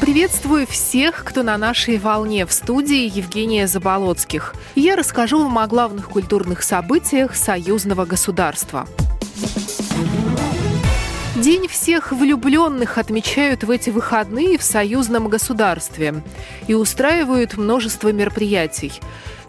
Приветствую всех, кто на нашей волне в студии Евгения Заболоцких. Я расскажу вам о главных культурных событиях союзного государства. День всех влюбленных отмечают в эти выходные в союзном государстве и устраивают множество мероприятий.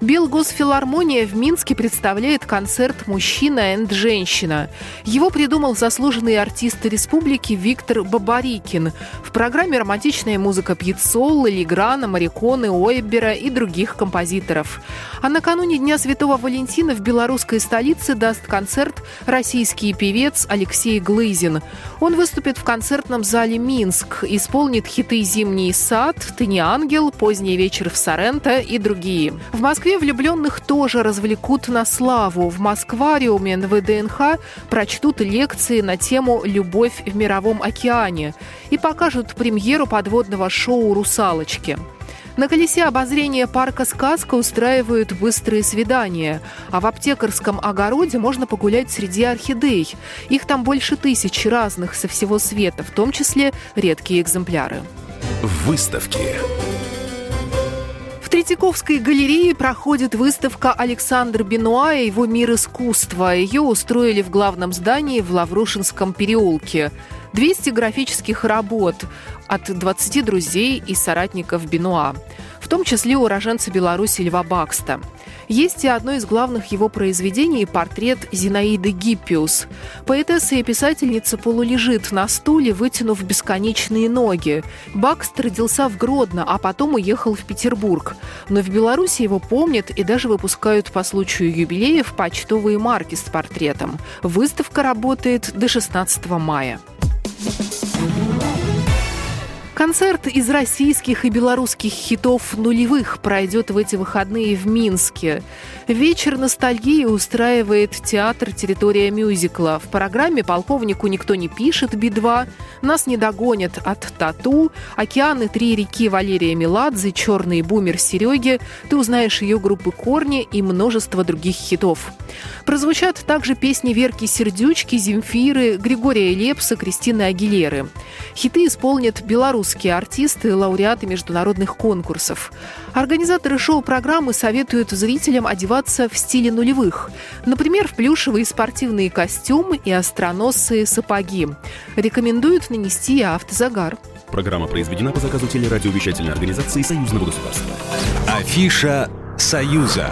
Белгосфилармония в Минске представляет концерт «Мужчина и женщина». Его придумал заслуженный артист республики Виктор Бабарикин. В программе романтичная музыка Пьецолла, Леграна, Мариконы, Ойбера и других композиторов. А накануне Дня Святого Валентина в белорусской столице даст концерт российский певец Алексей Глызин. Он выступит в концертном зале «Минск», исполнит хиты «Зимний сад», «Ты не ангел», «Поздний вечер в Соренто» и другие. В Москве Москве влюбленных тоже развлекут на славу. В Москвариуме НВДНХ прочтут лекции на тему «Любовь в мировом океане» и покажут премьеру подводного шоу «Русалочки». На колесе обозрения парка «Сказка» устраивают быстрые свидания, а в аптекарском огороде можно погулять среди орхидей. Их там больше тысячи разных со всего света, в том числе редкие экземпляры. Выставки. Третьяковской галерее проходит выставка Александра Бенуа и его «Мир искусства». Ее устроили в главном здании в Лаврушинском переулке. 200 графических работ от 20 друзей и соратников Бенуа, в том числе уроженца Беларуси Льва Бакста – есть и одно из главных его произведений – портрет Зинаиды Гиппиус. Поэтесса и писательница полулежит на стуле, вытянув бесконечные ноги. Бакст родился в Гродно, а потом уехал в Петербург. Но в Беларуси его помнят и даже выпускают по случаю юбилеев почтовые марки с портретом. Выставка работает до 16 мая. Mm-hmm. Концерт из российских и белорусских хитов нулевых пройдет в эти выходные в Минске. Вечер ностальгии устраивает театр «Территория мюзикла». В программе «Полковнику никто не пишет» Би-2, «Нас не догонят» от «Тату», «Океаны. Три реки» Валерия Меладзе, «Черный бумер» Сереги, ты узнаешь ее группы «Корни» и множество других хитов. Прозвучат также песни Верки Сердючки, Земфиры, Григория Лепса, Кристины Агилеры. Хиты исполнят белорусские артисты, лауреаты международных конкурсов. Организаторы шоу-программы советуют зрителям одеваться в стиле нулевых. Например, в плюшевые спортивные костюмы и остроносые сапоги. Рекомендуют нанести автозагар. Программа произведена по заказу телерадиовещательной организации Союзного государства. Афиша «Союза».